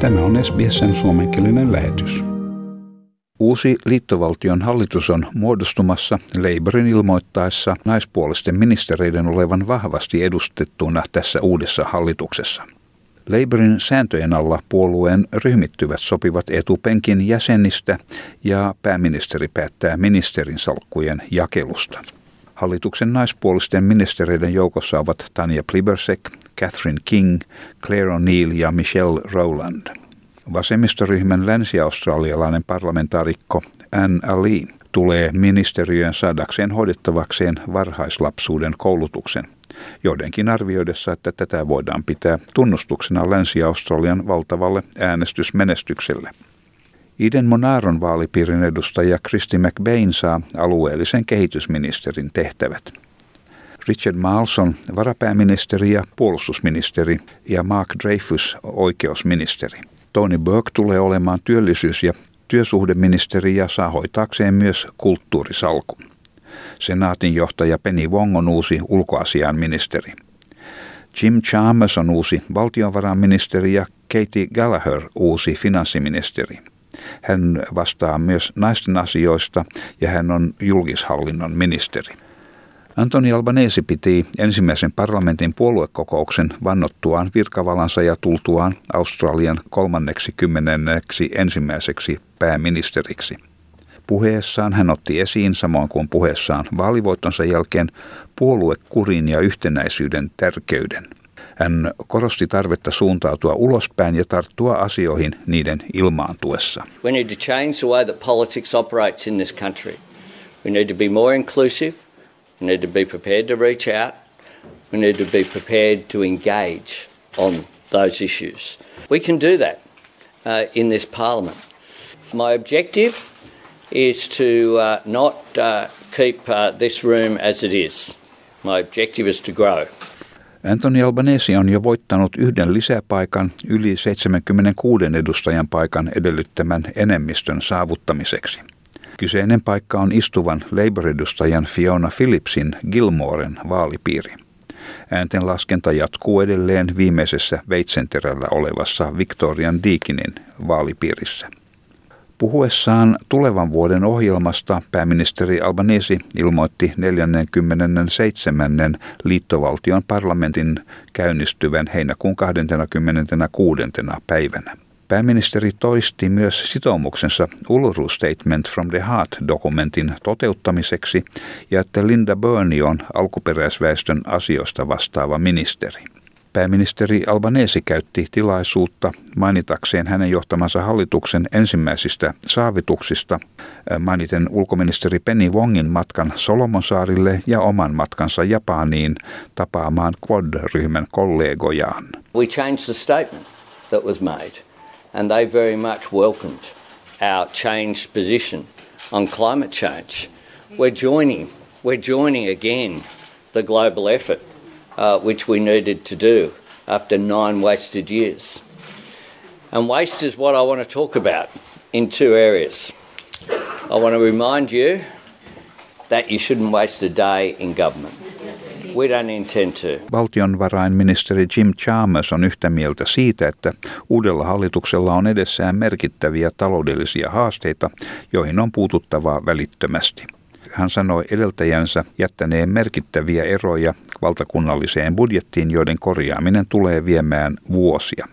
Tämä on SBSn suomenkielinen lähetys. Uusi liittovaltion hallitus on muodostumassa Labourin ilmoittaessa naispuolisten ministereiden olevan vahvasti edustettuna tässä uudessa hallituksessa. Labourin sääntöjen alla puolueen ryhmittyvät sopivat etupenkin jäsenistä ja pääministeri päättää ministerin salkkujen jakelusta. Hallituksen naispuolisten ministereiden joukossa ovat Tanja Plibersek, Catherine King, Claire O'Neill ja Michelle Rowland. Vasemmistoryhmän länsi-australialainen parlamentaarikko Anne Ali tulee ministeriöön saadakseen hoidettavakseen varhaislapsuuden koulutuksen. Joidenkin arvioidessa, että tätä voidaan pitää tunnustuksena Länsi-Australian valtavalle äänestysmenestykselle. Iden Monaron vaalipiirin edustaja Christy McBain saa alueellisen kehitysministerin tehtävät. Richard Malson varapääministeri ja puolustusministeri ja Mark Dreyfus oikeusministeri. Tony Burke tulee olemaan työllisyys- ja työsuhdeministeri ja saa hoitaakseen myös kulttuurisalkun. Senaatin johtaja Penny Wong on uusi ulkoasiainministeri. Jim Chalmers on uusi valtiovarainministeri ja Katie Gallagher uusi finanssiministeri. Hän vastaa myös naisten asioista ja hän on julkishallinnon ministeri. Antoni Albanesi piti ensimmäisen parlamentin puoluekokouksen vannottuaan virkavalansa ja tultuaan Australian kolmanneksi kymmenenneksi ensimmäiseksi pääministeriksi. Puheessaan hän otti esiin, samoin kuin puheessaan vaalivoittonsa jälkeen, puoluekurin ja yhtenäisyyden tärkeyden. Hän korosti tarvetta suuntautua ulospäin ja tarttua asioihin niiden ilmaantuessa. We need to change the way that politics operates in this country. We need to be more inclusive. We need to be prepared to reach out. We need to be prepared to engage on those issues. We can do that uh, in this parliament. My objective is to uh, not uh, keep uh, this room as it is. My objective is to grow. Anthony Albanese on jo voittanut yhden lisäpaikan yli 76 edustajan paikan edellyttämän enemmistön saavuttamiseksi. Kyseinen paikka on istuvan Labour-edustajan Fiona Phillipsin Gilmoren vaalipiiri. Äänten laskenta jatkuu edelleen viimeisessä veitsenterällä olevassa Victorian Deakinin vaalipiirissä. Puhuessaan tulevan vuoden ohjelmasta pääministeri Albanesi ilmoitti 47. liittovaltion parlamentin käynnistyvän heinäkuun 26. päivänä. Pääministeri toisti myös sitoumuksensa Uluru Statement from the Heart-dokumentin toteuttamiseksi ja että Linda Burney on alkuperäisväestön asioista vastaava ministeri. Pääministeri Albanesi käytti tilaisuutta mainitakseen hänen johtamansa hallituksen ensimmäisistä saavituksista, mainiten ulkoministeri Penny Wongin matkan Solomonsaarille ja oman matkansa Japaniin tapaamaan Quad-ryhmän kollegojaan. We changed the statement that was made and they very much welcomed our changed position on climate change. We're joining, we're joining again the global effort uh, which we needed to do after nine wasted years. And waste is what I want to talk about in two areas. I want to remind you that you shouldn't waste a day in government. We don't intend to. Valtionvarainministeri Jim Chalmers on yhtä mieltä siitä, että uudella hallituksella on edessään merkittäviä taloudellisia haasteita, joihin on puututtava välittömästi hän sanoi edeltäjänsä jättäneen merkittäviä eroja valtakunnalliseen budjettiin, joiden korjaaminen tulee viemään vuosia.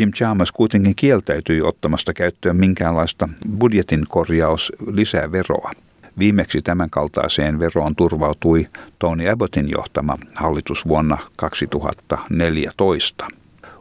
Jim Chalmers kuitenkin kieltäytyi ottamasta käyttöön minkäänlaista budjetin korjaus lisäveroa. Viimeksi tämän kaltaiseen veroon turvautui Tony Abbottin johtama hallitus vuonna 2014.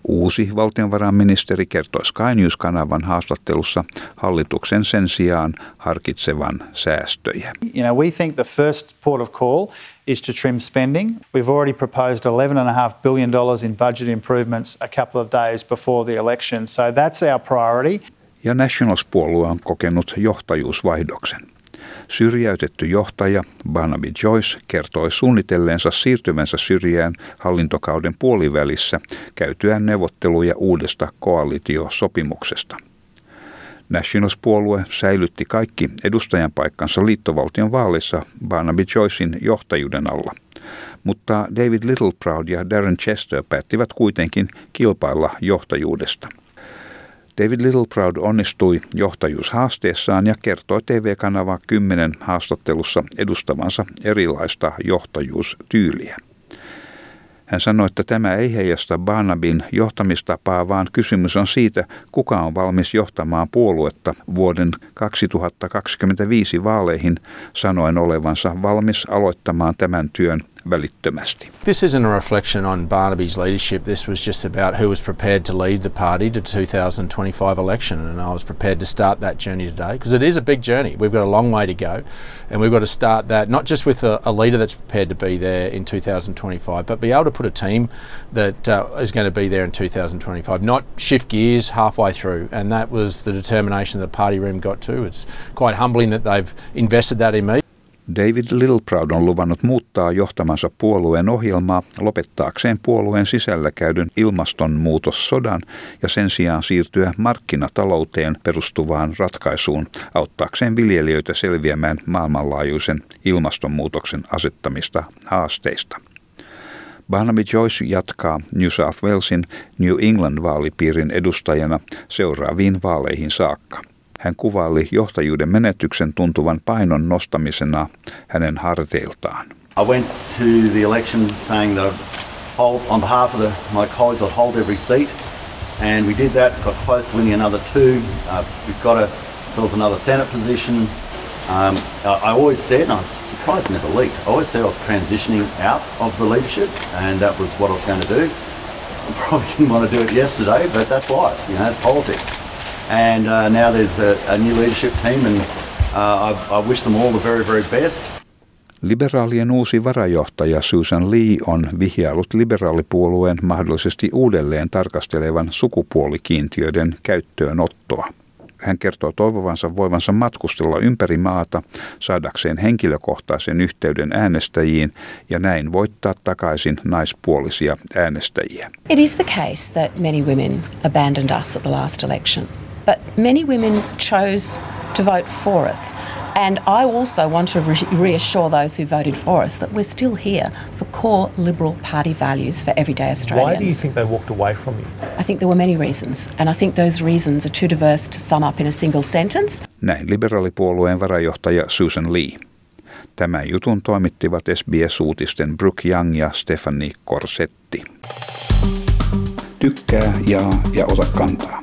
Uusi valtionvarainministeri kertoi Sky News-kanavan haastattelussa hallituksen sen sijaan harkitsevan säästöjä. You know, we think the first port of call is to trim spending. We've already proposed $11.5 billion in budget improvements a couple of days before the election, so that's our priority. Ja Nationals-puolue on kokenut johtajuusvaihdoksen. Syrjäytetty johtaja Barnaby Joyce kertoi suunnitelleensa siirtymänsä syrjään hallintokauden puolivälissä käytyään neuvotteluja uudesta koalitiosopimuksesta. Nationals-puolue säilytti kaikki edustajanpaikkansa liittovaltion vaaleissa Barnaby Joycein johtajuuden alla, mutta David Littleproud ja Darren Chester päättivät kuitenkin kilpailla johtajuudesta – David Littleproud onnistui johtajuushaasteessaan ja kertoi TV-kanava 10 haastattelussa edustavansa erilaista johtajuustyyliä. Hän sanoi, että tämä ei heijasta Barnabin johtamistapaa, vaan kysymys on siitä, kuka on valmis johtamaan puoluetta vuoden 2025 vaaleihin, sanoen olevansa valmis aloittamaan tämän työn välittömästi. This isn't a reflection on Barnaby's leadership. This was just about who was prepared to lead the party to 2025 election, and I was prepared to start that journey today because it is a big journey. We've got a long way to go, and we've got to start that not just with a, a leader that's prepared to be there in 2025, but be able to put a team that uh, is going to be there in 2025, not shift gears halfway through. And that was the determination the party room got to. It's quite humbling that they've invested that in me. David Littleproud on luvannut muuttaa johtamansa puolueen ohjelmaa lopettaakseen puolueen sisällä käydyn ilmastonmuutossodan ja sen sijaan siirtyä markkinatalouteen perustuvaan ratkaisuun auttaakseen viljelijöitä selviämään maailmanlaajuisen ilmastonmuutoksen asettamista haasteista. Barnaby Joyce jatkaa New South Walesin New England-vaalipiirin edustajana seuraaviin vaaleihin saakka. Hän kuvaili johtajuuden menetyksen tuntuvan painon nostamisena hänen harteiltaan. I went to the election saying that I'd hold, on behalf of the, my colleagues, I'd hold every seat. And we did that, got close to winning another two. Uh, we've got a, ourselves another Senate position. Um, I always said, and I'm surprised it never leaked, I always said I was transitioning out of the leadership, and that was what I was going to do. I probably didn't want to do it yesterday, but that's life, you know, that's politics. And uh, now there's a, a, new leadership team, and uh, I, I wish them all the very, very best. Liberaalien uusi varajohtaja Susan Lee on vihjailut liberaalipuolueen mahdollisesti uudelleen tarkastelevan sukupuolikiintiöiden käyttöönottoa. Hän kertoo toivovansa voivansa matkustella ympäri maata saadakseen henkilökohtaisen yhteyden äänestäjiin ja näin voittaa takaisin naispuolisia äänestäjiä. It is the case that many women abandoned us at the last election. But many women chose to vote for us. And I also want to re- reassure those who voted for us that we're still here for core Liberal Party values for everyday Australians. Why do you think they walked away from you? I think there were many reasons, and I think those reasons are too diverse to sum up in a single sentence. Näin liberaalipuolueen varajohtaja Susan Lee. Tämän jutun toimittivat SBS-uutisten Brooke Young ja Stephanie Corsetti. Tykkää, jaa ja ota kantaa.